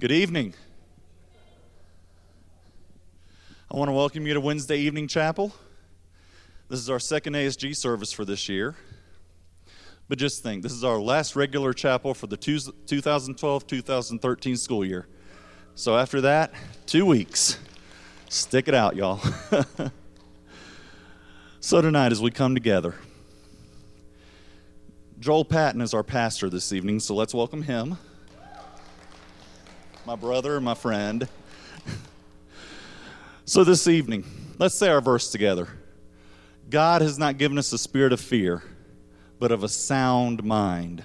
Good evening. I want to welcome you to Wednesday evening chapel. This is our second ASG service for this year. But just think, this is our last regular chapel for the 2012 2013 school year. So after that, two weeks. Stick it out, y'all. so tonight, as we come together, Joel Patton is our pastor this evening, so let's welcome him. My brother, my friend. so this evening, let's say our verse together. God has not given us a spirit of fear, but of a sound mind.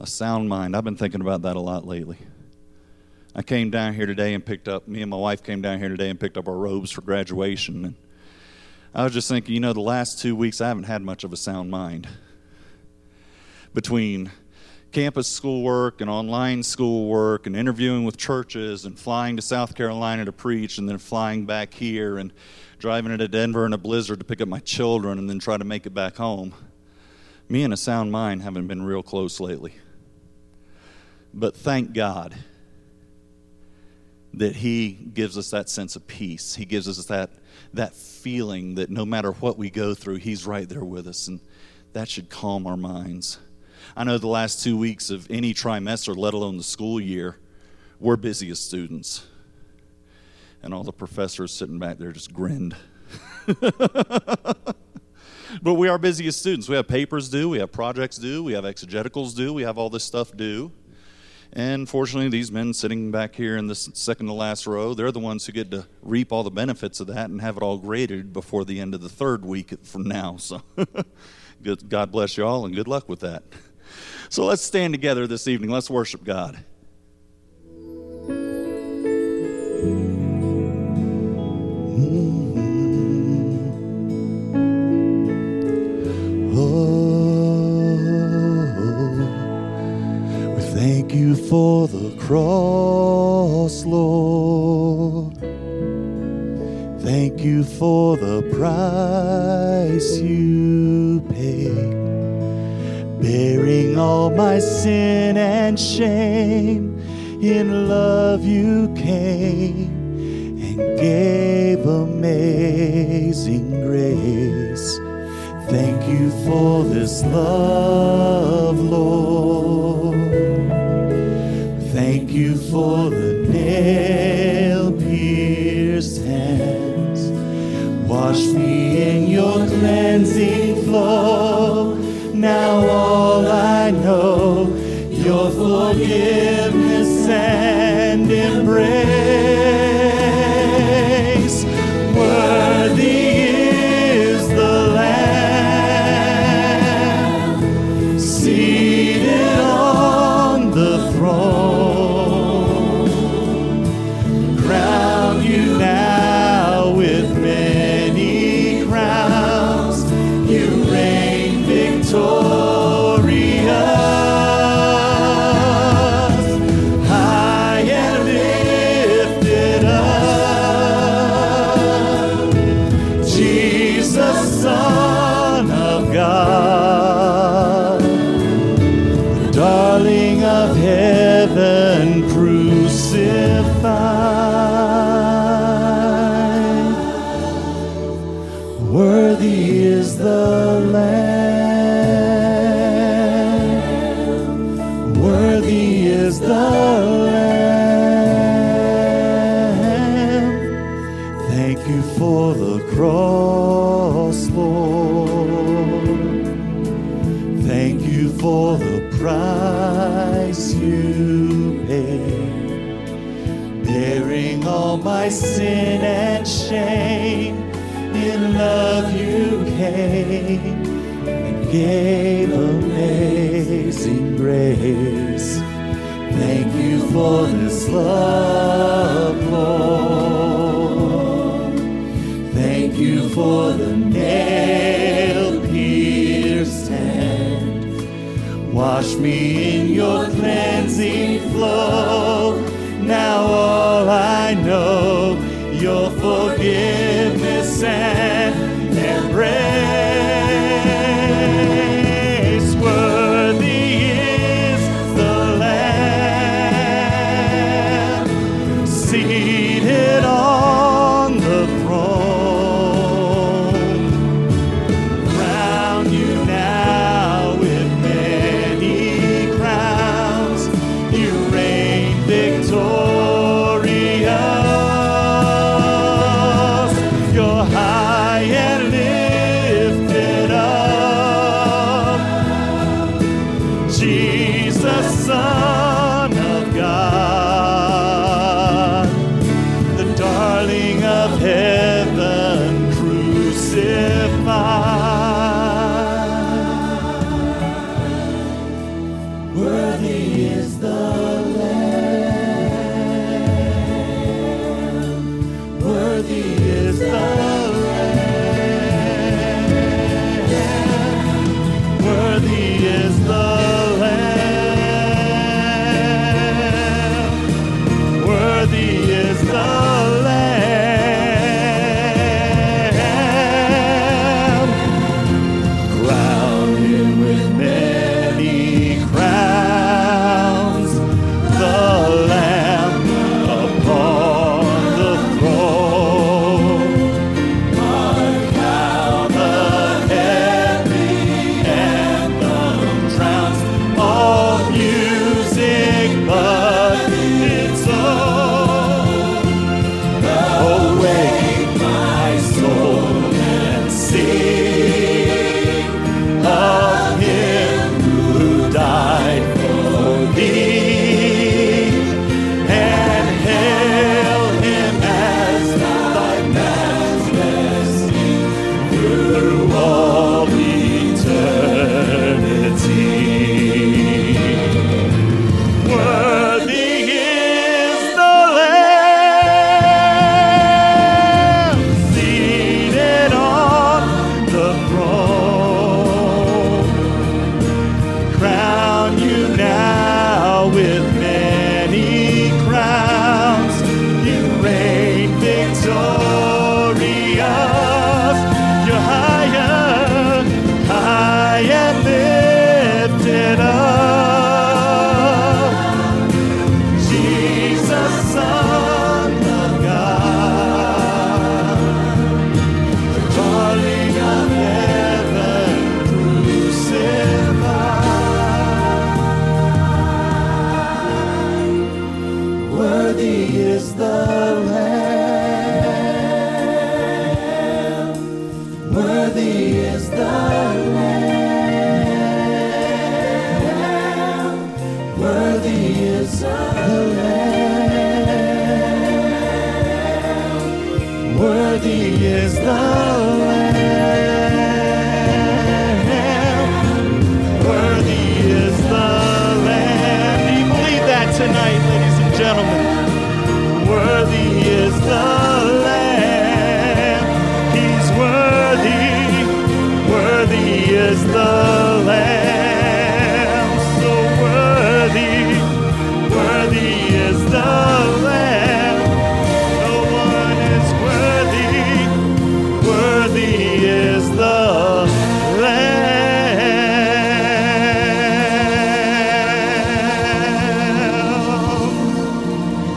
A sound mind. I've been thinking about that a lot lately. I came down here today and picked up, me and my wife came down here today and picked up our robes for graduation. And I was just thinking, you know, the last two weeks I haven't had much of a sound mind between campus schoolwork and online schoolwork and interviewing with churches and flying to South Carolina to preach and then flying back here and driving into Denver in a blizzard to pick up my children and then try to make it back home. Me and a sound mind haven't been real close lately. But thank God that He gives us that sense of peace. He gives us that, that feeling that no matter what we go through, He's right there with us. And that should calm our minds. I know the last two weeks of any trimester, let alone the school year, we're busy as students. And all the professors sitting back there just grinned. but we are busy as students. We have papers due, we have projects due, we have exegeticals due, we have all this stuff due. And fortunately, these men sitting back here in this second to last row, they're the ones who get to reap all the benefits of that and have it all graded before the end of the third week from now. So, God bless you all and good luck with that. So let's stand together this evening. Let's worship God. Oh, we thank you for the cross, Lord. Thank you for the price you paid bearing all my sin and shame. In love you came and gave amazing grace. Thank you for this love, Lord. Thank you for the nail pierced hands. Wash me in your cleansing flow now I know, your forgiveness and gave amazing grace. Thank you for this love, Lord. Thank you for the nail pierced. Wash me in your cleansing flow. Now all I know, your forgiveness and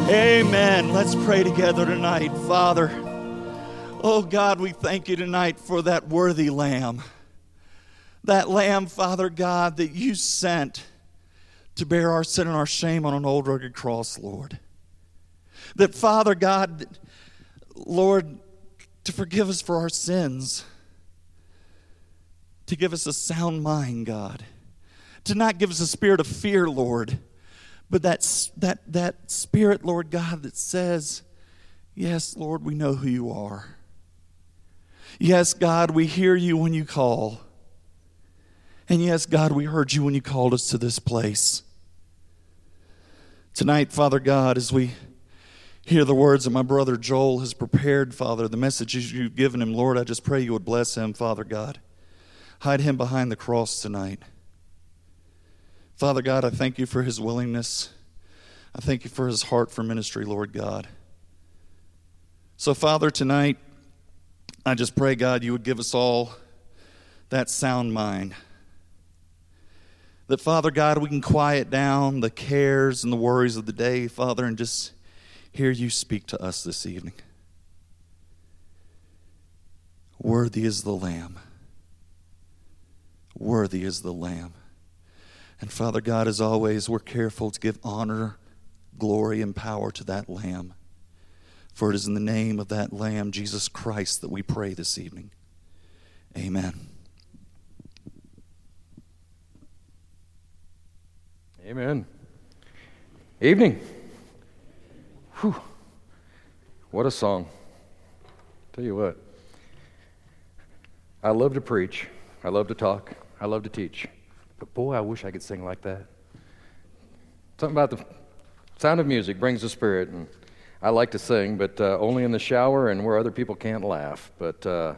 Amen. Let's pray together tonight. Father, oh God, we thank you tonight for that worthy Lamb. That Lamb, Father God, that you sent to bear our sin and our shame on an old rugged cross, Lord. That, Father God, Lord, to forgive us for our sins, to give us a sound mind, God, to not give us a spirit of fear, Lord, but that, s- that, that spirit, Lord God, that says, Yes, Lord, we know who you are. Yes, God, we hear you when you call. And yes, God, we heard you when you called us to this place. Tonight, Father God, as we hear the words that my brother Joel has prepared, Father, the messages you've given him, Lord, I just pray you would bless him, Father God. Hide him behind the cross tonight. Father God, I thank you for his willingness. I thank you for his heart for ministry, Lord God. So, Father, tonight, I just pray, God, you would give us all that sound mind. That, Father God, we can quiet down the cares and the worries of the day, Father, and just hear you speak to us this evening. Worthy is the Lamb. Worthy is the Lamb. And Father God, as always, we're careful to give honor, glory, and power to that Lamb. For it is in the name of that Lamb, Jesus Christ, that we pray this evening. Amen. Amen. Evening. Whew. What a song. Tell you what. I love to preach. I love to talk. I love to teach. But boy, I wish I could sing like that. Something about the sound of music brings the spirit. And I like to sing, but uh, only in the shower and where other people can't laugh. But uh,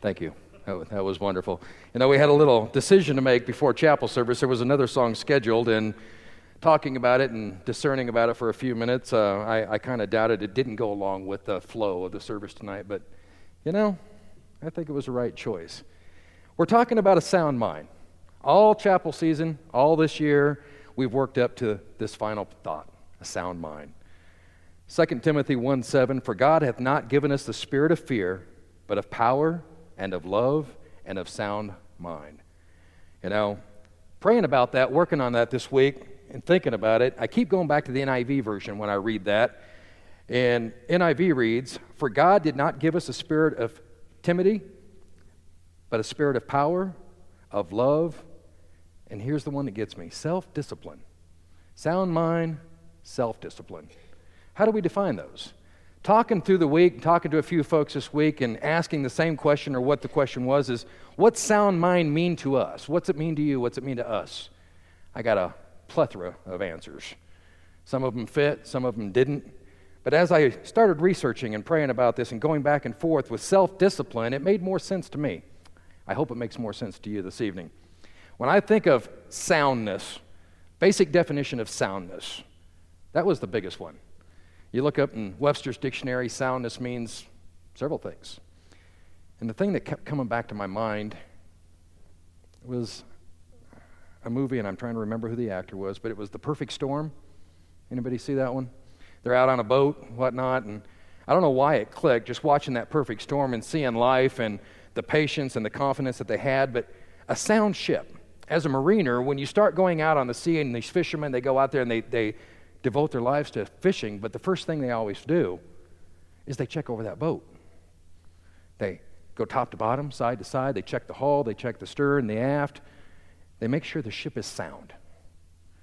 thank you. That, that was wonderful. You know, we had a little decision to make before chapel service. There was another song scheduled, and talking about it and discerning about it for a few minutes, uh, I, I kind of doubted it didn't go along with the flow of the service tonight. But, you know, I think it was the right choice. We're talking about a sound mind. All chapel season, all this year, we've worked up to this final thought a sound mind. 2 Timothy 1 7 For God hath not given us the spirit of fear, but of power and of love and of sound mind. You know, praying about that, working on that this week, and thinking about it, I keep going back to the NIV version when I read that. And NIV reads, For God did not give us a spirit of timidity, but a spirit of power, of love, and here's the one that gets me self discipline. Sound mind, self discipline. How do we define those? Talking through the week, talking to a few folks this week, and asking the same question or what the question was is, what's sound mind mean to us? What's it mean to you? What's it mean to us? I got a plethora of answers. Some of them fit, some of them didn't. But as I started researching and praying about this and going back and forth with self discipline, it made more sense to me. I hope it makes more sense to you this evening. When I think of soundness, basic definition of soundness, that was the biggest one. You look up in Webster's dictionary, soundness means several things. And the thing that kept coming back to my mind was a movie, and I'm trying to remember who the actor was, but it was The Perfect Storm. Anybody see that one? They're out on a boat, whatnot, and I don't know why it clicked, just watching that perfect storm and seeing life and the patience and the confidence that they had, but a sound ship. As a mariner, when you start going out on the sea and these fishermen, they go out there and they, they devote their lives to fishing, but the first thing they always do is they check over that boat. They go top to bottom, side to side, they check the hull, they check the stern, the aft, they make sure the ship is sound.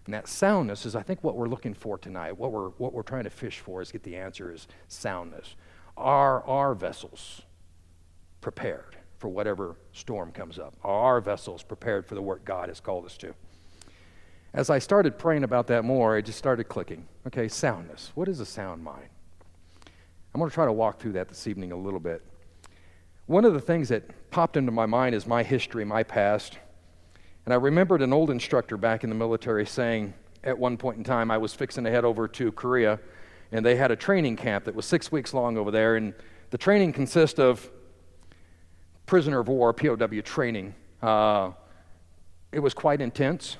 And that soundness is, I think, what we're looking for tonight. What we're, what we're trying to fish for is get the answer is soundness. Are our vessels prepared for whatever storm comes up? Are our vessels prepared for the work God has called us to? As I started praying about that more, it just started clicking. Okay, soundness. What is a sound mind? I'm going to try to walk through that this evening a little bit. One of the things that popped into my mind is my history, my past. And I remembered an old instructor back in the military saying at one point in time, I was fixing to head over to Korea, and they had a training camp that was six weeks long over there. And the training consists of prisoner of war, POW training. Uh, it was quite intense.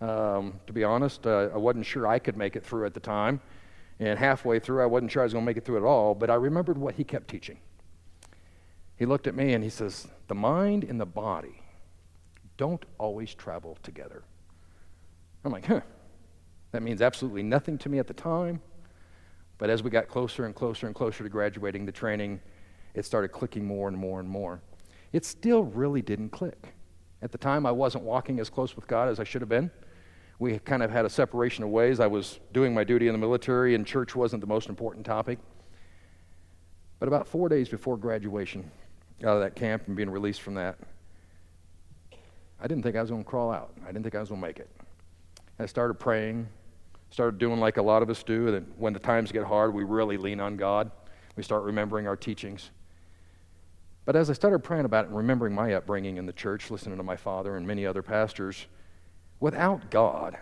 Um, to be honest, uh, I wasn't sure I could make it through at the time. And halfway through, I wasn't sure I was going to make it through at all, but I remembered what he kept teaching. He looked at me and he says, The mind and the body don't always travel together. I'm like, huh. That means absolutely nothing to me at the time. But as we got closer and closer and closer to graduating the training, it started clicking more and more and more. It still really didn't click. At the time, I wasn't walking as close with God as I should have been we kind of had a separation of ways. I was doing my duty in the military, and church wasn't the most important topic. But about four days before graduation out of that camp and being released from that, I didn't think I was going to crawl out. I didn't think I was going to make it. I started praying, started doing like a lot of us do. That when the times get hard, we really lean on God. We start remembering our teachings. But as I started praying about it and remembering my upbringing in the church, listening to my father and many other pastors, Without God,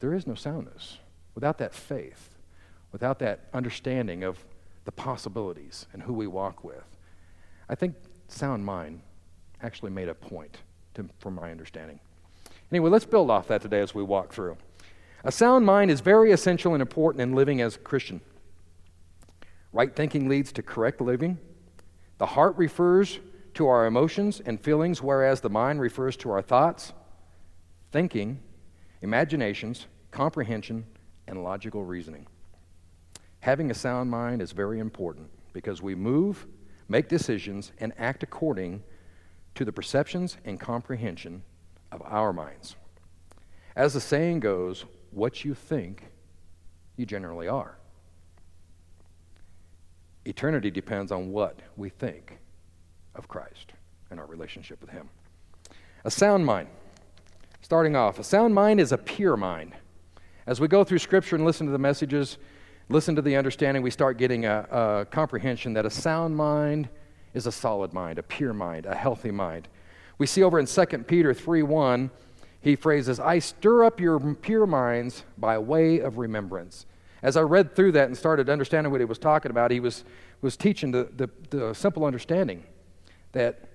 there is no soundness. Without that faith, without that understanding of the possibilities and who we walk with, I think sound mind actually made a point, to, from my understanding. Anyway, let's build off that today as we walk through. A sound mind is very essential and important in living as a Christian. Right thinking leads to correct living. The heart refers to our emotions and feelings, whereas the mind refers to our thoughts, thinking, imaginations, comprehension, and logical reasoning. Having a sound mind is very important because we move, make decisions, and act according to the perceptions and comprehension of our minds. As the saying goes, what you think you generally are. Eternity depends on what we think of Christ and our relationship with Him. A sound mind. Starting off, a sound mind is a pure mind. As we go through Scripture and listen to the messages, listen to the understanding, we start getting a, a comprehension that a sound mind is a solid mind, a pure mind, a healthy mind. We see over in 2 Peter 3 1, he phrases, I stir up your pure minds by way of remembrance. As I read through that and started understanding what he was talking about, he was, was teaching the, the, the simple understanding that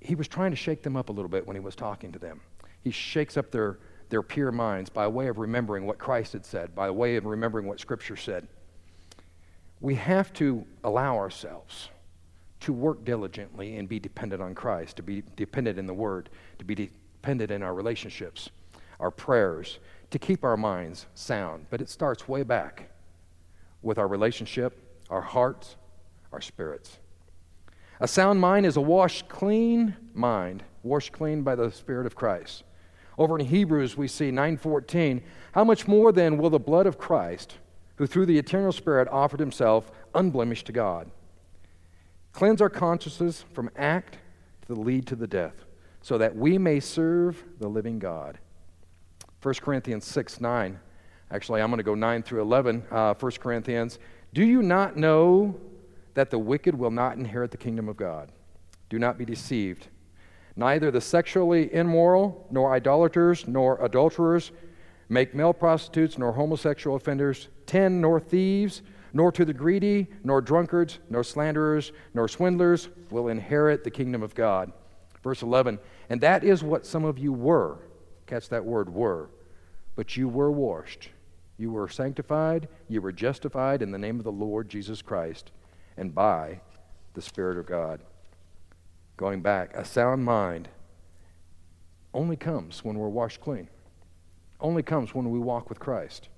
he was trying to shake them up a little bit when he was talking to them. He shakes up their, their pure minds by way of remembering what Christ had said, by way of remembering what Scripture said. We have to allow ourselves to work diligently and be dependent on Christ, to be dependent in the Word, to be dependent in our relationships, our prayers, to keep our minds sound. But it starts way back with our relationship, our hearts, our spirits. A sound mind is a washed clean mind, washed clean by the Spirit of Christ. Over in Hebrews, we see 9:14, how much more then will the blood of Christ, who through the eternal Spirit offered himself unblemished to God, cleanse our consciences from act to lead to the death, so that we may serve the living God. 1 Corinthians 6 9. Actually, I'm going to go 9 through 11. Uh, 1 Corinthians. Do you not know that the wicked will not inherit the kingdom of God? Do not be deceived. Neither the sexually immoral, nor idolaters, nor adulterers, make male prostitutes, nor homosexual offenders, ten, nor thieves, nor to the greedy, nor drunkards, nor slanderers, nor swindlers will inherit the kingdom of God. Verse 11, and that is what some of you were. Catch that word, were. But you were washed. You were sanctified. You were justified in the name of the Lord Jesus Christ and by the Spirit of God. Going back, a sound mind only comes when we're washed clean, only comes when we walk with Christ.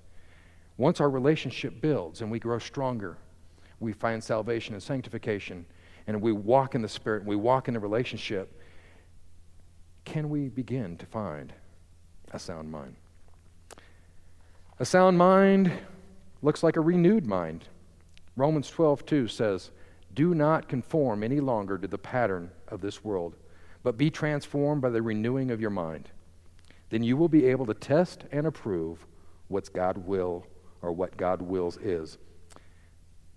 Once our relationship builds and we grow stronger, we find salvation and sanctification, and we walk in the Spirit and we walk in the relationship, can we begin to find a sound mind? A sound mind looks like a renewed mind. Romans 12, 2 says, Do not conform any longer to the pattern of this world, but be transformed by the renewing of your mind. Then you will be able to test and approve what's God will or what God wills is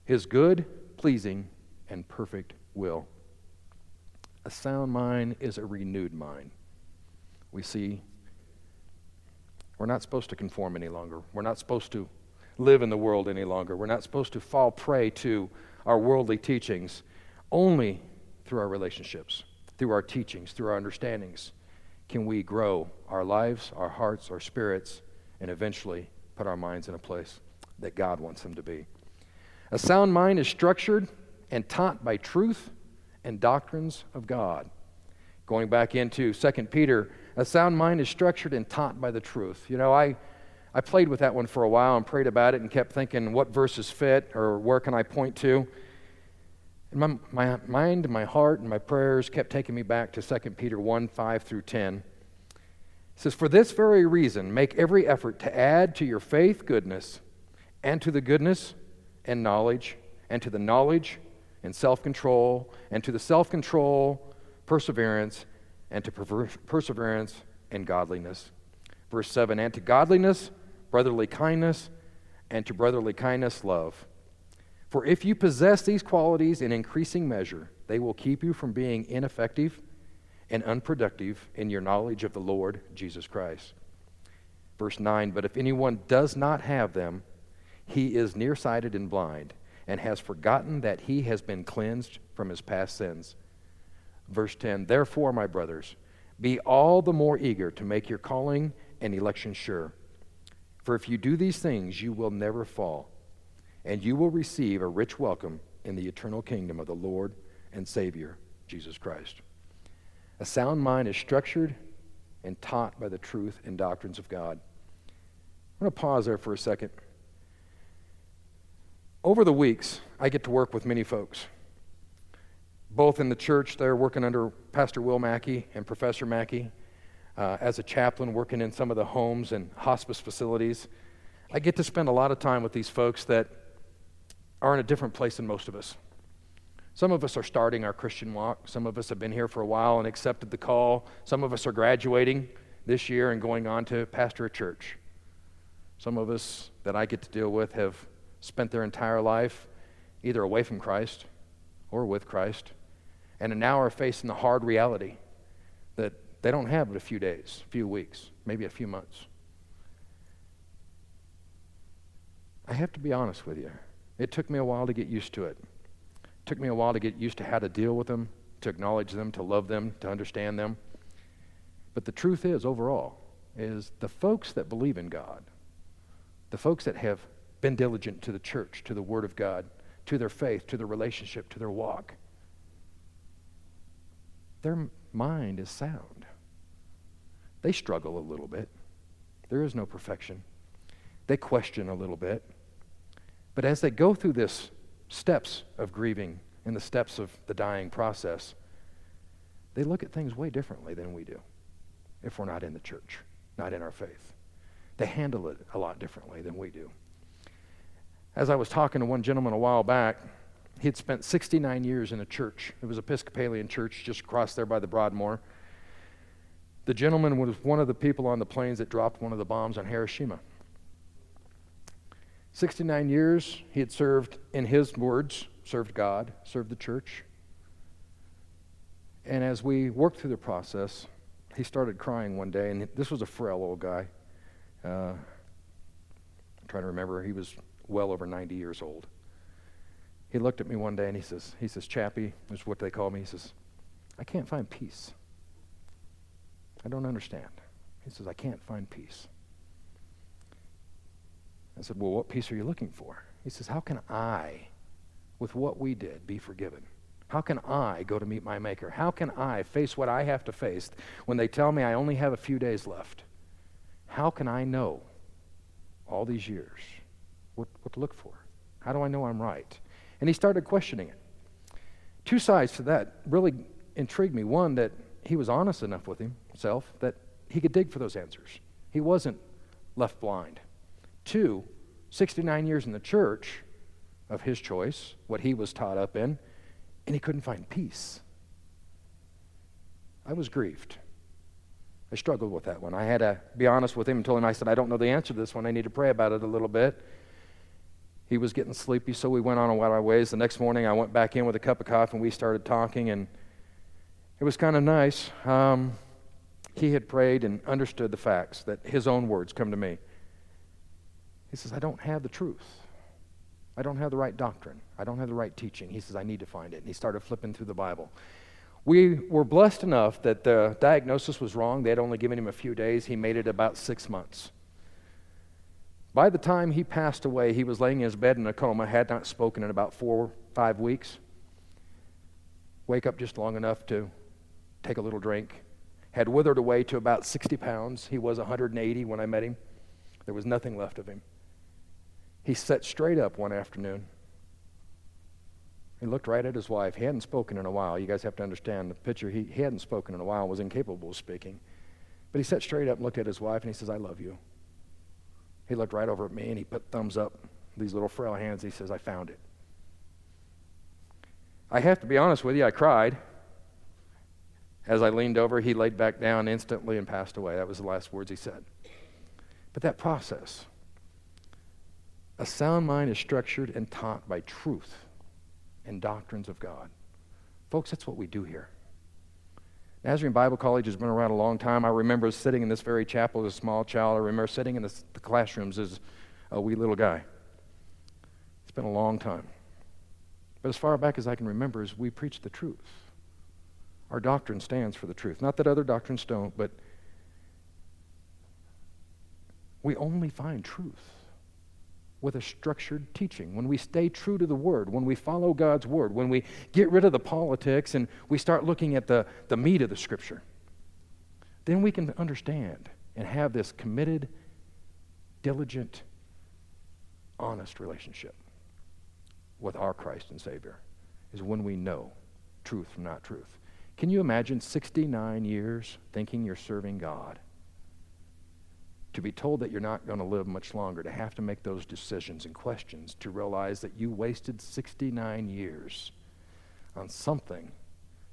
His good, pleasing, and perfect will. A sound mind is a renewed mind. We see we're not supposed to conform any longer. We're not supposed to live in the world any longer. We're not supposed to fall prey to our worldly teachings. Only through our relationships, through our teachings, through our understandings, can we grow our lives, our hearts, our spirits, and eventually put our minds in a place that God wants them to be. A sound mind is structured and taught by truth and doctrines of God. Going back into 2 Peter, a sound mind is structured and taught by the truth. You know, I I played with that one for a while and prayed about it and kept thinking what verses fit or where can I point to. And my, my mind and my heart and my prayers kept taking me back to 2 Peter 1 5 through 10. It says, For this very reason, make every effort to add to your faith goodness, and to the goodness and knowledge, and to the knowledge and self control, and to the self control, perseverance, and to perseverance and godliness. Verse 7 And to godliness, brotherly kindness, and to brotherly kindness, love. For if you possess these qualities in increasing measure, they will keep you from being ineffective and unproductive in your knowledge of the Lord Jesus Christ. Verse 9 But if anyone does not have them, he is nearsighted and blind, and has forgotten that he has been cleansed from his past sins. Verse 10 Therefore, my brothers, be all the more eager to make your calling and election sure. For if you do these things, you will never fall, and you will receive a rich welcome in the eternal kingdom of the Lord and Savior, Jesus Christ. A sound mind is structured and taught by the truth and doctrines of God. I'm going to pause there for a second. Over the weeks, I get to work with many folks, both in the church, they're working under Pastor Will Mackey and Professor Mackey, uh, as a chaplain working in some of the homes and hospice facilities, I get to spend a lot of time with these folks that are in a different place than most of us. Some of us are starting our Christian walk. Some of us have been here for a while and accepted the call. Some of us are graduating this year and going on to pastor a church. Some of us that I get to deal with have spent their entire life either away from Christ or with Christ, and now are facing the hard reality that they don't have but a few days, a few weeks, maybe a few months. I have to be honest with you. It took me a while to get used to it. It took me a while to get used to how to deal with them, to acknowledge them, to love them, to understand them. But the truth is, overall, is the folks that believe in God, the folks that have been diligent to the church, to the Word of God, to their faith, to their relationship, to their walk, their mind is sound. They struggle a little bit. There is no perfection. They question a little bit. But as they go through this steps of grieving and the steps of the dying process, they look at things way differently than we do if we're not in the church, not in our faith. They handle it a lot differently than we do. As I was talking to one gentleman a while back, he had spent 69 years in a church. It was Episcopalian church just across there by the Broadmoor. The gentleman was one of the people on the planes that dropped one of the bombs on Hiroshima. 69 years he had served, in his words, served God, served the church. And as we worked through the process, he started crying one day, and this was a frail old guy. Uh, I'm trying to remember, he was well over 90 years old. He looked at me one day and he says, he says, Chappie, is what they call me. He says, I can't find peace. I don't understand. He says, I can't find peace. I said, Well, what peace are you looking for? He says, How can I, with what we did, be forgiven? How can I go to meet my Maker? How can I face what I have to face when they tell me I only have a few days left? How can I know all these years what, what to look for? How do I know I'm right? And he started questioning it. Two sides to that really intrigued me. One, that he was honest enough with himself that he could dig for those answers. He wasn't left blind. Two, 69 years in the church of his choice, what he was taught up in, and he couldn't find peace. I was grieved. I struggled with that one. I had to be honest with him and told him, I said, I don't know the answer to this one. I need to pray about it a little bit. He was getting sleepy, so we went on our ways. The next morning, I went back in with a cup of coffee and we started talking, and it was kind of nice. Um, he had prayed and understood the facts that his own words come to me. He says, I don't have the truth. I don't have the right doctrine. I don't have the right teaching. He says, I need to find it. And he started flipping through the Bible. We were blessed enough that the diagnosis was wrong. They had only given him a few days. He made it about six months. By the time he passed away, he was laying in his bed in a coma, had not spoken in about four, five weeks. Wake up just long enough to take a little drink. Had withered away to about 60 pounds. He was 180 when I met him. There was nothing left of him. He sat straight up one afternoon. He looked right at his wife. He hadn't spoken in a while. You guys have to understand the picture. He, he hadn't spoken in a while, was incapable of speaking. But he sat straight up and looked at his wife and he says, I love you. He looked right over at me and he put thumbs up, these little frail hands. He says, I found it. I have to be honest with you, I cried. As I leaned over, he laid back down instantly and passed away. That was the last words he said. But that process, a sound mind is structured and taught by truth and doctrines of God. Folks, that's what we do here. Nazarene Bible College has been around a long time. I remember sitting in this very chapel as a small child. I remember sitting in the, classrooms as a wee little guy. It's been a long time. But as far back as I can remember, is we preach the truth. Our doctrine stands for the truth. Not that other doctrines don't, but we only find truth with a structured teaching, when we stay true to the Word, when we follow God's Word, when we get rid of the politics and we start looking at the, the meat of the Scripture, then we can understand and have this committed, diligent, honest relationship with our Christ and Savior, is when we know truth from not truth. Can you imagine 69 years thinking you're serving God? To be told that you're not going to live much longer, to have to make those decisions and questions, to realize that you wasted 69 years on something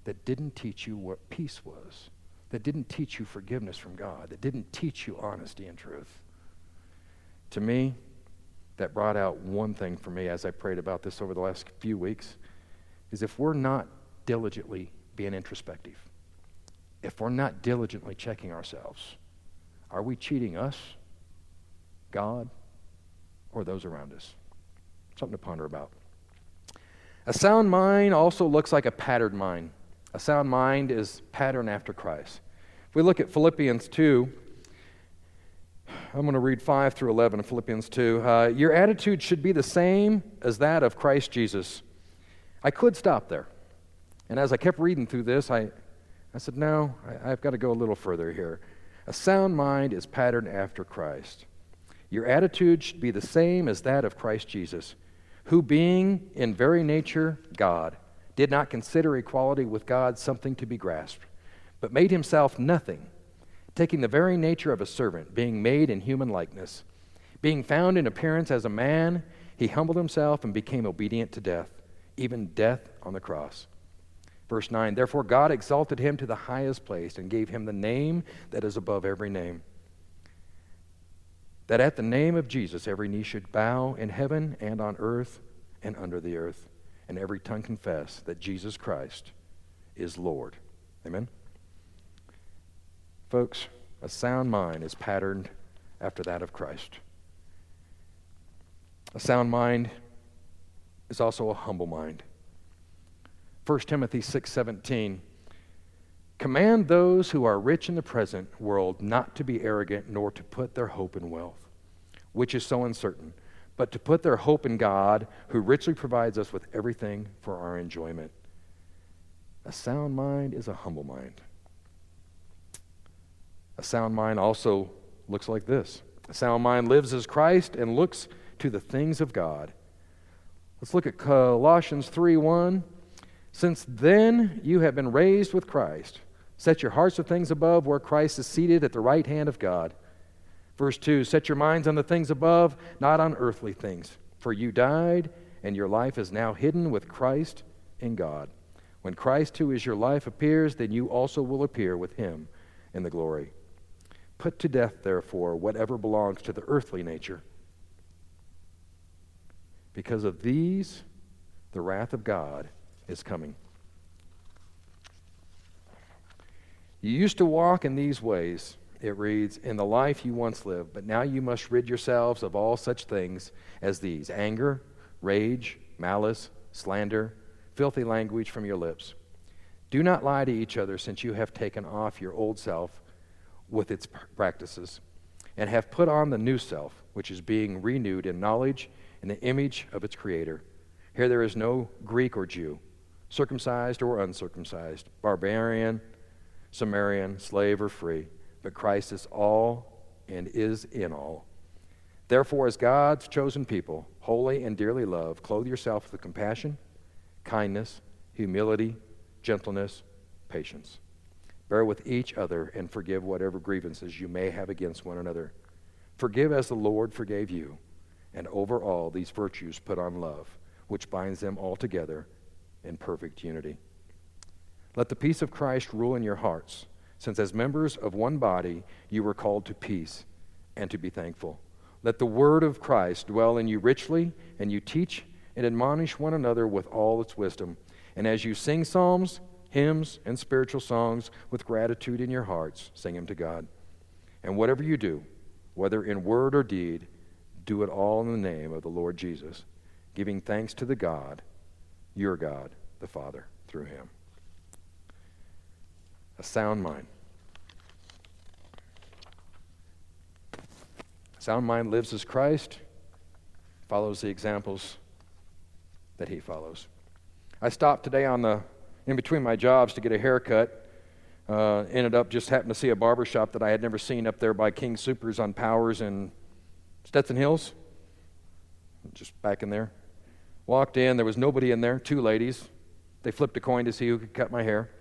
that didn't teach you what peace was, that didn't teach you forgiveness from God, that didn't teach you honesty and truth. To me, that brought out one thing for me as I prayed about this over the last few weeks is if we're not diligently being introspective, if we're not diligently checking ourselves, are we cheating us, God, or those around us? Something to ponder about. A sound mind also looks like a patterned mind. A sound mind is patterned after Christ. If we look at Philippians 2, I'm going to read 5 through 11 of Philippians 2. Uh, Your attitude should be the same as that of Christ Jesus. I could stop there. And as I kept reading through this, I, I said, no, I, I've got to go a little further here. A sound mind is patterned after Christ. Your attitude should be the same as that of Christ Jesus, who, being in very nature God, did not consider equality with God something to be grasped, but made himself nothing taking the very nature of a servant, being made in human likeness. Being found in appearance as a man, he humbled himself and became obedient to death, even death on the cross. Verse 9 Therefore God exalted him to the highest place and gave him the name that is above every name. That at the name of Jesus every knee should bow in heaven and on earth and under the earth, and every tongue confess that Jesus Christ is Lord. Amen. Folks, a sound mind is patterned after that of Christ. A sound mind is also a humble mind. 1 Timothy 6:17 Command those who are rich in the present world not to be arrogant nor to put their hope in wealth, which is so uncertain, but to put their hope in God, who richly provides us with everything for our enjoyment. A sound mind is a humble mind. A sound mind also looks like this a sound mind lives as Christ and looks to the things of God. Let's look at Colossians 3 1. Since then you have been raised with Christ. Set your hearts of things above where Christ is seated at the right hand of God. Verse 2 Set your minds on the things above, not on earthly things. For you died, and your life is now hidden with Christ in God. When Christ, who is your life, appears, then you also will appear with him in the glory. Put to death, therefore, whatever belongs to the earthly nature. Because of these, the wrath of God is coming. You used to walk in these ways, it reads, in the life you once lived, but now you must rid yourselves of all such things as these anger, rage, malice, slander, filthy language from your lips. Do not lie to each other, since you have taken off your old self with its practices, and have put on the new self, which is being renewed in knowledge in the image of its Creator. Here there is no Greek or Jew, circumcised or uncircumcised, barbarian, Samaritan, slave or free, but Christ is all and is in all. Therefore, as God's chosen people, holy and dearly loved, clothe yourself with compassion, kindness, humility, gentleness, patience. Bear with each other and forgive whatever grievances you may have against one another. Forgive as the Lord forgave you. And over all these virtues put on love, which binds them all together in perfect unity. Let the peace of Christ rule in your hearts, since as members of one body you were called to peace and to be thankful. Let the word of Christ dwell in you richly, and you teach and admonish one another with all its wisdom. And as you sing psalms, hymns, and spiritual songs with gratitude in your hearts. Sing them to God. And whatever you do, whether in word or deed, do it all in the name of the Lord Jesus, giving thanks to the God, your God, the Father, through him. A sound mind. A sound mind lives as Christ, follows the examples that he follows. I stopped today on the in between my jobs to get a haircut. Uh, ended up just happened to see a barber shop that I had never seen up there by King Supers on Powers and Stetson Hills. Just back in there. Walked in, there was nobody in there, two ladies. They flipped a coin to see who could cut my hair.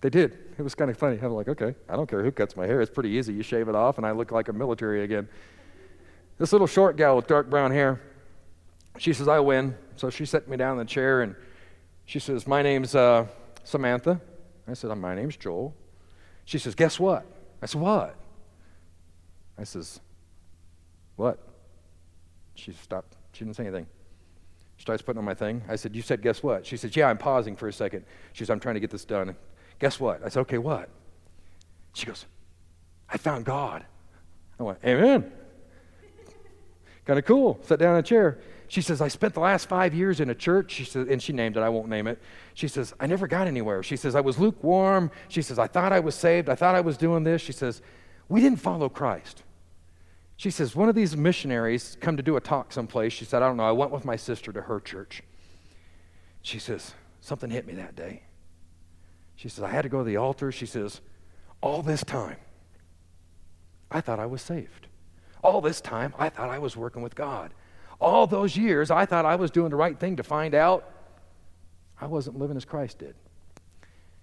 They did. It was kind of funny. I'm like, okay, I don't care who cuts my hair. It's pretty easy. You shave it off, and I look like a military again. This little short gal with dark brown hair, she says, I win. So she set me down in the chair, and she says, My name's uh, Samantha. I said, My name's Joel. She says, Guess what? I said, What? I says, What? She stopped. She didn't say anything. She starts putting on my thing. I said, You said, Guess what? She says, Yeah, I'm pausing for a second. She says, I'm trying to get this done. Guess what? I said, Okay, what? She goes, I found God. I went, Amen. kind of cool. Sat down in a chair. She says, I spent the last five years in a church. She says, and she named it, I won't name it. She says, I never got anywhere. She says, I was lukewarm. She says, I thought I was saved. I thought I was doing this. She says, We didn't follow Christ. She says, One of these missionaries come to do a talk someplace. She said, I don't know. I went with my sister to her church. She says, Something hit me that day. She says, I had to go to the altar. She says, All this time, I thought I was saved. All this time, I thought I was working with God. All those years, I thought I was doing the right thing to find out I wasn't living as Christ did.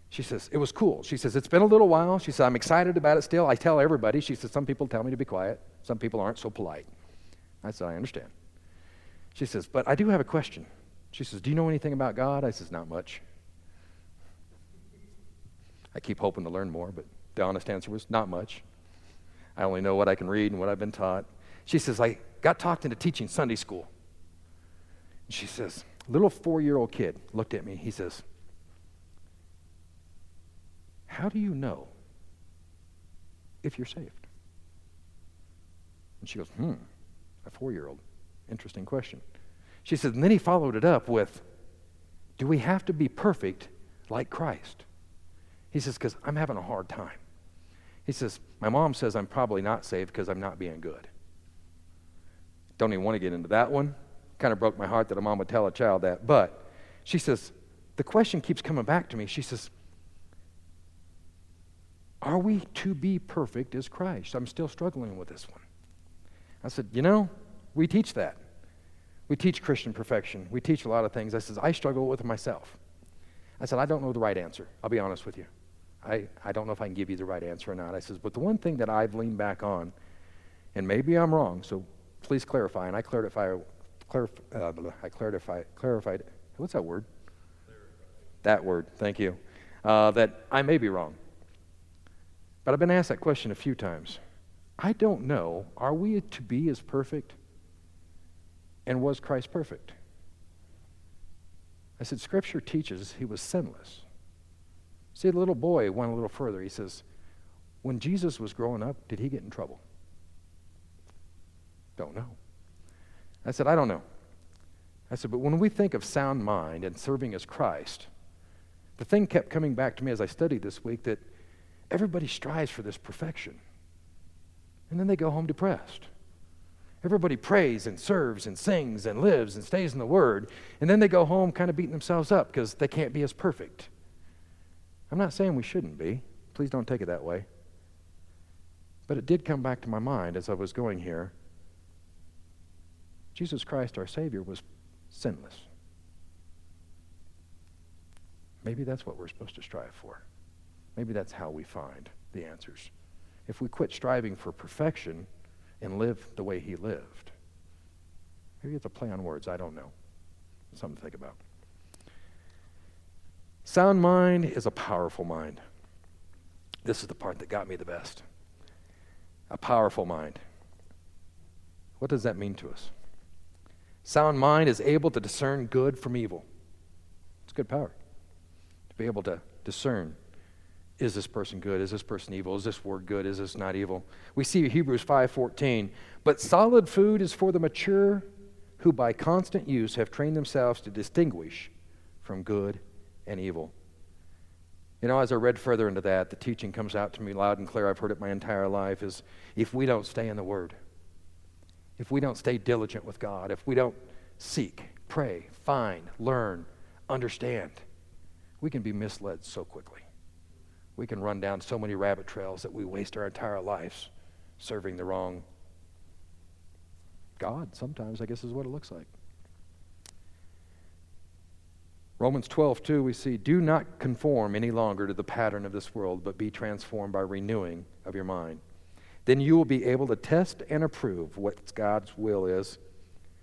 She says, It was cool. She says, It's been a little while. She says, I'm excited about it still. I tell everybody. She says, Some people tell me to be quiet, some people aren't so polite. I said, I understand. She says, But I do have a question. She says, Do you know anything about God? I says, Not much. I keep hoping to learn more, but the honest answer was, Not much. I only know what I can read and what I've been taught. She says, I got talked into teaching Sunday school. She says, little four year old kid looked at me. He says, How do you know if you're saved? And she goes, Hmm, a four year old. Interesting question. She says, and then he followed it up with, Do we have to be perfect like Christ? He says, Because I'm having a hard time. He says, My mom says I'm probably not saved because I'm not being good. Don't even want to get into that one. Kind of broke my heart that a mom would tell a child that. But she says, the question keeps coming back to me. She says, Are we to be perfect as Christ? I'm still struggling with this one. I said, You know, we teach that. We teach Christian perfection. We teach a lot of things. I says, I struggle with it myself. I said, I don't know the right answer. I'll be honest with you. I, I don't know if I can give you the right answer or not. I says, but the one thing that I've leaned back on, and maybe I'm wrong, so please clarify. And I clarify, clarif, uh, I clarify, clarified, what's that word? That word, thank you. Uh, that I may be wrong. But I've been asked that question a few times. I don't know. Are we to be as perfect? And was Christ perfect? I said, Scripture teaches he was sinless. See, the little boy went a little further. He says, when Jesus was growing up, did he get in trouble? Don't know. I said, I don't know. I said, but when we think of sound mind and serving as Christ, the thing kept coming back to me as I studied this week that everybody strives for this perfection. And then they go home depressed. Everybody prays and serves and sings and lives and stays in the Word, and then they go home kind of beating themselves up because they can't be as perfect. I'm not saying we shouldn't be. Please don't take it that way. But it did come back to my mind as I was going here Jesus Christ, our Savior, was sinless. Maybe that's what we're supposed to strive for. Maybe that's how we find the answers. If we quit striving for perfection and live the way He lived, maybe it's a play on words, I don't know. Something to think about. Sound mind is a powerful mind. This is the part that got me the best. A powerful mind. What does that mean to us? Sound mind is able to discern good from evil. It's good power to be able to discern is this person good? Is this person evil? Is this word good? Is this not evil? We see hebrews 5.14 but solid food is for the mature who by constant use have trained themselves to distinguish from good and evil. You know as i read further into that the teaching comes out to me loud and clear. I've heard it my entire life is if we don't stay in the word if we don't stay diligent with God, if we don't seek, pray, find, learn, understand, we can be misled so quickly. We can run down so many rabbit trails that we waste our entire lives serving the wrong God. Sometimes, I guess, is what it looks like. Romans 12, 2, we see, Do not conform any longer to the pattern of this world, but be transformed by renewing of your mind. Then you will be able to test and approve what God's will is,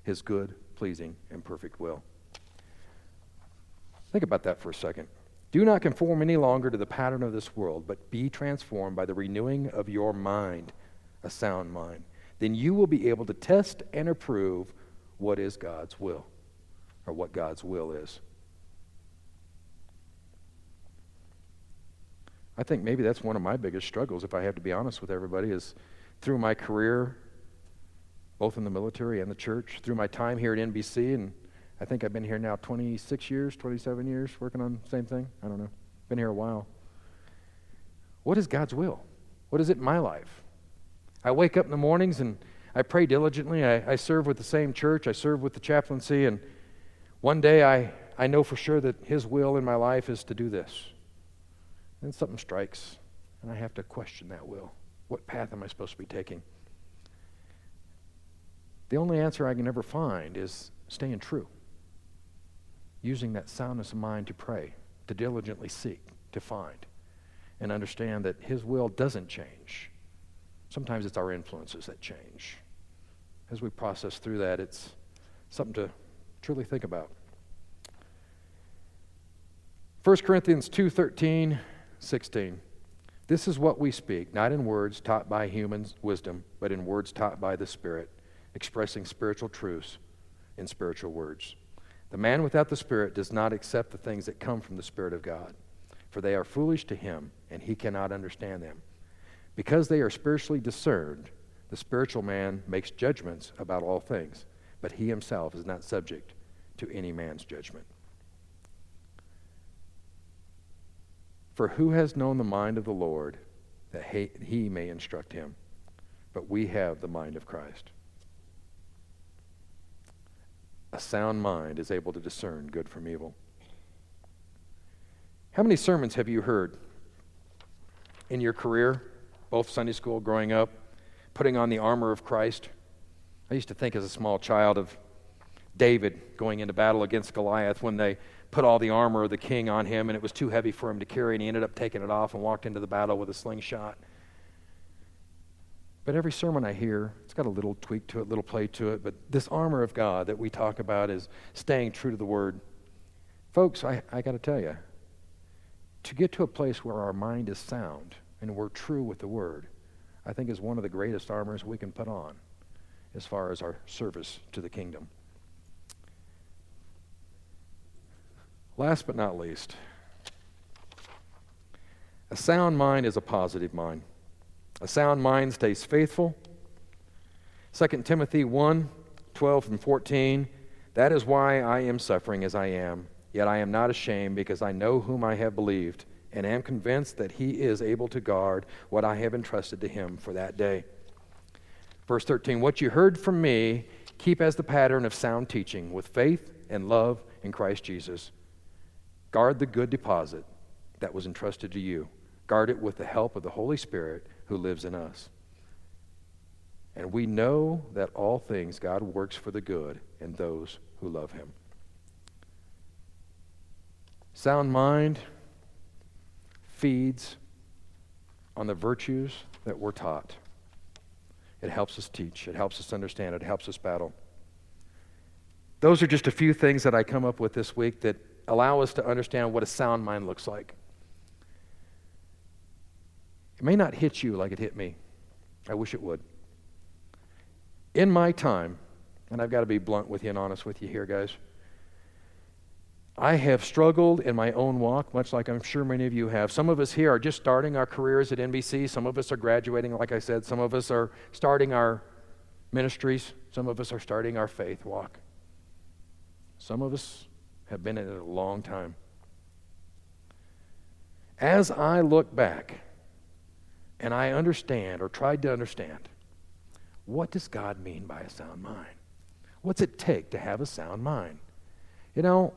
his good, pleasing, and perfect will. Think about that for a second. Do not conform any longer to the pattern of this world, but be transformed by the renewing of your mind, a sound mind. Then you will be able to test and approve what is God's will, or what God's will is. I think maybe that's one of my biggest struggles, if I have to be honest with everybody, is through my career, both in the military and the church, through my time here at NBC, and I think I've been here now 26 years, 27 years, working on the same thing. I don't know. Been here a while. What is God's will? What is it in my life? I wake up in the mornings and I pray diligently. I, I serve with the same church. I serve with the chaplaincy. And one day I, I know for sure that His will in my life is to do this then something strikes, and I have to question that will. What path am I supposed to be taking? The only answer I can ever find is staying true, using that soundness of mind to pray, to diligently seek, to find, and understand that His will doesn't change. Sometimes it's our influences that change. As we process through that, it's something to truly think about. 1 Corinthians 2:13 16. This is what we speak, not in words taught by human wisdom, but in words taught by the Spirit, expressing spiritual truths in spiritual words. The man without the Spirit does not accept the things that come from the Spirit of God, for they are foolish to him, and he cannot understand them. Because they are spiritually discerned, the spiritual man makes judgments about all things, but he himself is not subject to any man's judgment. For who has known the mind of the Lord that he may instruct him? But we have the mind of Christ. A sound mind is able to discern good from evil. How many sermons have you heard in your career, both Sunday school, growing up, putting on the armor of Christ? I used to think as a small child of David going into battle against Goliath when they put all the armor of the king on him, and it was too heavy for him to carry, and he ended up taking it off and walked into the battle with a slingshot. But every sermon I hear, it's got a little tweak to it, a little play to it. But this armor of God that we talk about is staying true to the word. Folks, I, I got to tell you, to get to a place where our mind is sound and we're true with the word, I think is one of the greatest armors we can put on as far as our service to the kingdom. Last but not least, a sound mind is a positive mind. A sound mind stays faithful. 2 Timothy 1 12 and 14. That is why I am suffering as I am, yet I am not ashamed because I know whom I have believed and am convinced that he is able to guard what I have entrusted to him for that day. Verse 13 What you heard from me, keep as the pattern of sound teaching with faith and love in Christ Jesus. Guard the good deposit that was entrusted to you. Guard it with the help of the Holy Spirit who lives in us. And we know that all things God works for the good in those who love him. Sound mind feeds on the virtues that we're taught. It helps us teach, it helps us understand, it helps us battle. Those are just a few things that I come up with this week that allow us to understand what a sound mind looks like. It may not hit you like it hit me. I wish it would. In my time, and I've got to be blunt with you and honest with you here, guys. I have struggled in my own walk, much like I'm sure many of you have. Some of us here are just starting our careers at NBC. Some of us are graduating, like I said. Some of us are starting our ministries. Some of us are starting our faith walk. Some of us have been in it a long time. As I look back and I understand or tried to understand, what does God mean by a sound mind? What's it take to have a sound mind? You know,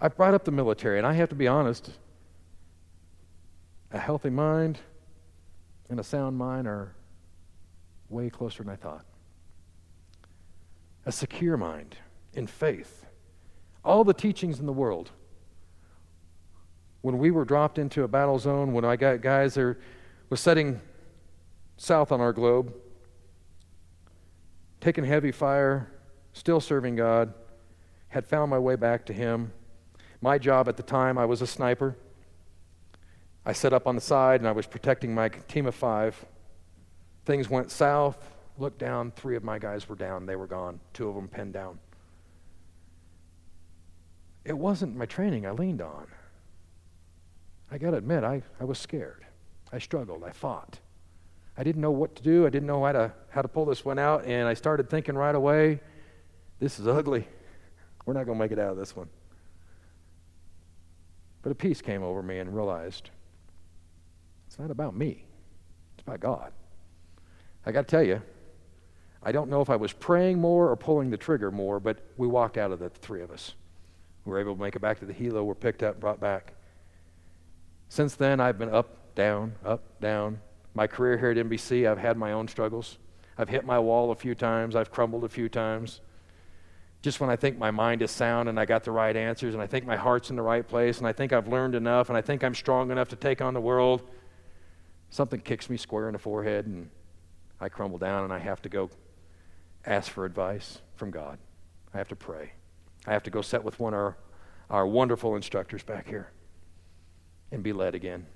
I brought up the military, and I have to be honest a healthy mind and a sound mind are way closer than I thought. A secure mind in faith all the teachings in the world when we were dropped into a battle zone, when I got guys that was setting south on our globe, taking heavy fire, still serving God, had found my way back to Him. My job at the time, I was a sniper. I set up on the side and I was protecting my team of five. Things went south. Looked down, three of my guys were down. They were gone. Two of them pinned down. It wasn't my training I leaned on. I got to admit, I, I was scared. I struggled. I fought. I didn't know what to do. I didn't know how to, how to pull this one out. And I started thinking right away this is ugly. We're not going to make it out of this one. But a peace came over me and realized it's not about me, it's about God. I got to tell you, I don't know if I was praying more or pulling the trigger more, but we walked out of the three of us. We were able to make it back to the helo, we're picked up, brought back. Since then, I've been up, down, up, down. My career here at NBC, I've had my own struggles. I've hit my wall a few times, I've crumbled a few times. Just when I think my mind is sound and I got the right answers and I think my heart's in the right place and I think I've learned enough and I think I'm strong enough to take on the world, something kicks me square in the forehead and I crumble down and I have to go ask for advice from God. I have to pray. I have to go sit with one of our, our wonderful instructors back here and be led again.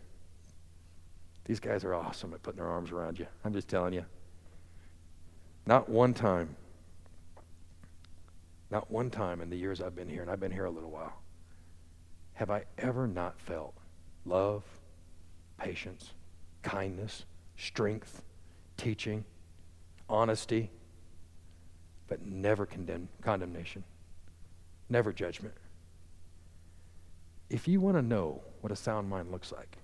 These guys are awesome at putting their arms around you. I'm just telling you. Not one time, not one time in the years I've been here, and I've been here a little while, have I ever not felt love, patience, kindness, strength, teaching, honesty, but never condemn, condemnation, never judgment. If you want to know what a sound mind looks like,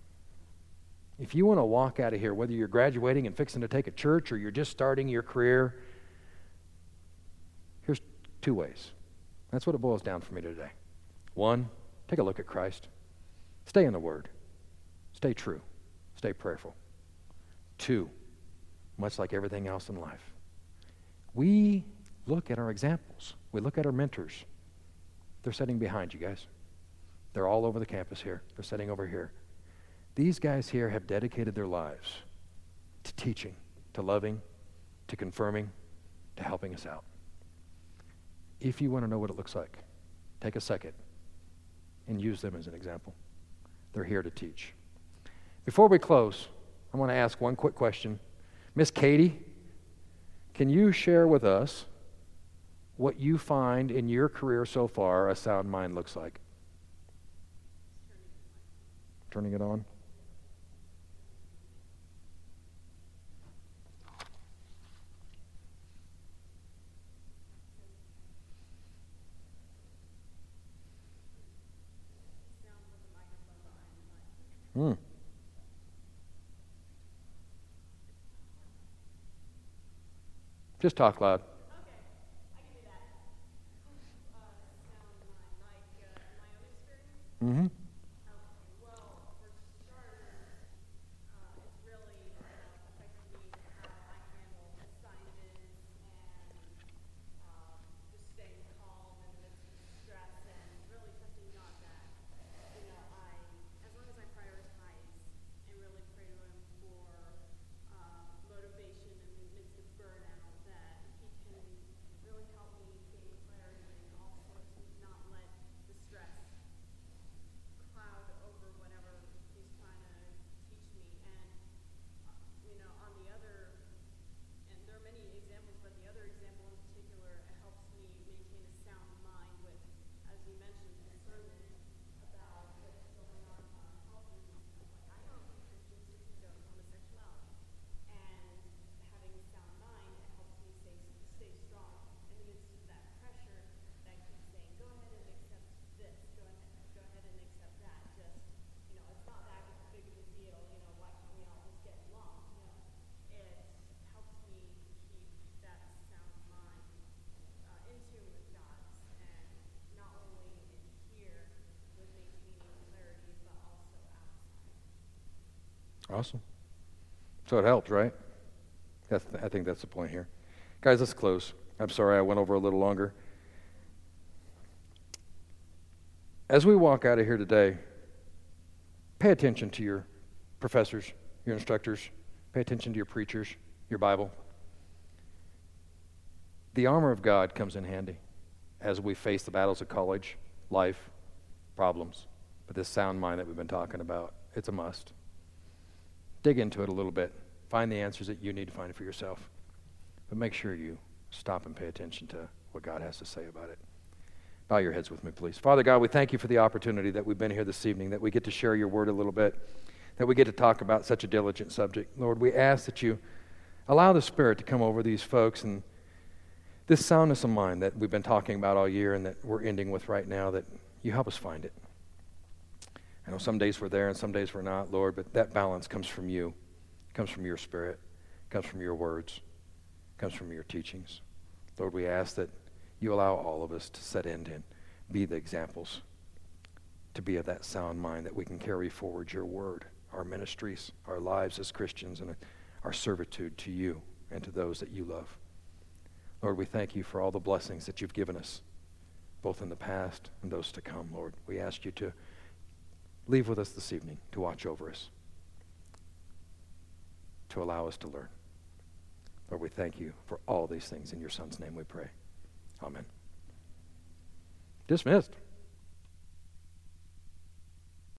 if you want to walk out of here, whether you're graduating and fixing to take a church or you're just starting your career, here's two ways. That's what it boils down for me today. One, take a look at Christ. Stay in the Word. Stay true. Stay prayerful. Two, much like everything else in life, we look at our examples. We look at our mentors. They're sitting behind you guys. They're all over the campus here. They're sitting over here. These guys here have dedicated their lives to teaching, to loving, to confirming, to helping us out. If you want to know what it looks like, take a second and use them as an example. They're here to teach. Before we close, I want to ask one quick question. Miss Katie, can you share with us what you find in your career so far a sound mind looks like? Turning it on. Hmm. Just talk loud. Mm-hmm. Awesome. So it helps, right? That's, I think that's the point here. Guys, let's close. I'm sorry I went over a little longer. As we walk out of here today, Pay attention to your professors, your instructors. Pay attention to your preachers, your Bible. The armor of God comes in handy as we face the battles of college, life, problems. But this sound mind that we've been talking about, it's a must. Dig into it a little bit. Find the answers that you need to find for yourself. But make sure you stop and pay attention to what God has to say about it. Bow your heads with me, please. Father God, we thank you for the opportunity that we've been here this evening, that we get to share your word a little bit, that we get to talk about such a diligent subject. Lord, we ask that you allow the Spirit to come over these folks and this soundness of mind that we've been talking about all year and that we're ending with right now, that you help us find it. I know some days we're there and some days we're not, Lord, but that balance comes from you. It comes from your spirit, it comes from your words, it comes from your teachings. Lord, we ask that you allow all of us to set in and be the examples, to be of that sound mind that we can carry forward your word, our ministries, our lives as Christians, and our servitude to you and to those that you love. Lord, we thank you for all the blessings that you've given us, both in the past and those to come, Lord. We ask you to leave with us this evening to watch over us, to allow us to learn. Lord, we thank you for all these things. In your Son's name we pray. Amen. Dismissed.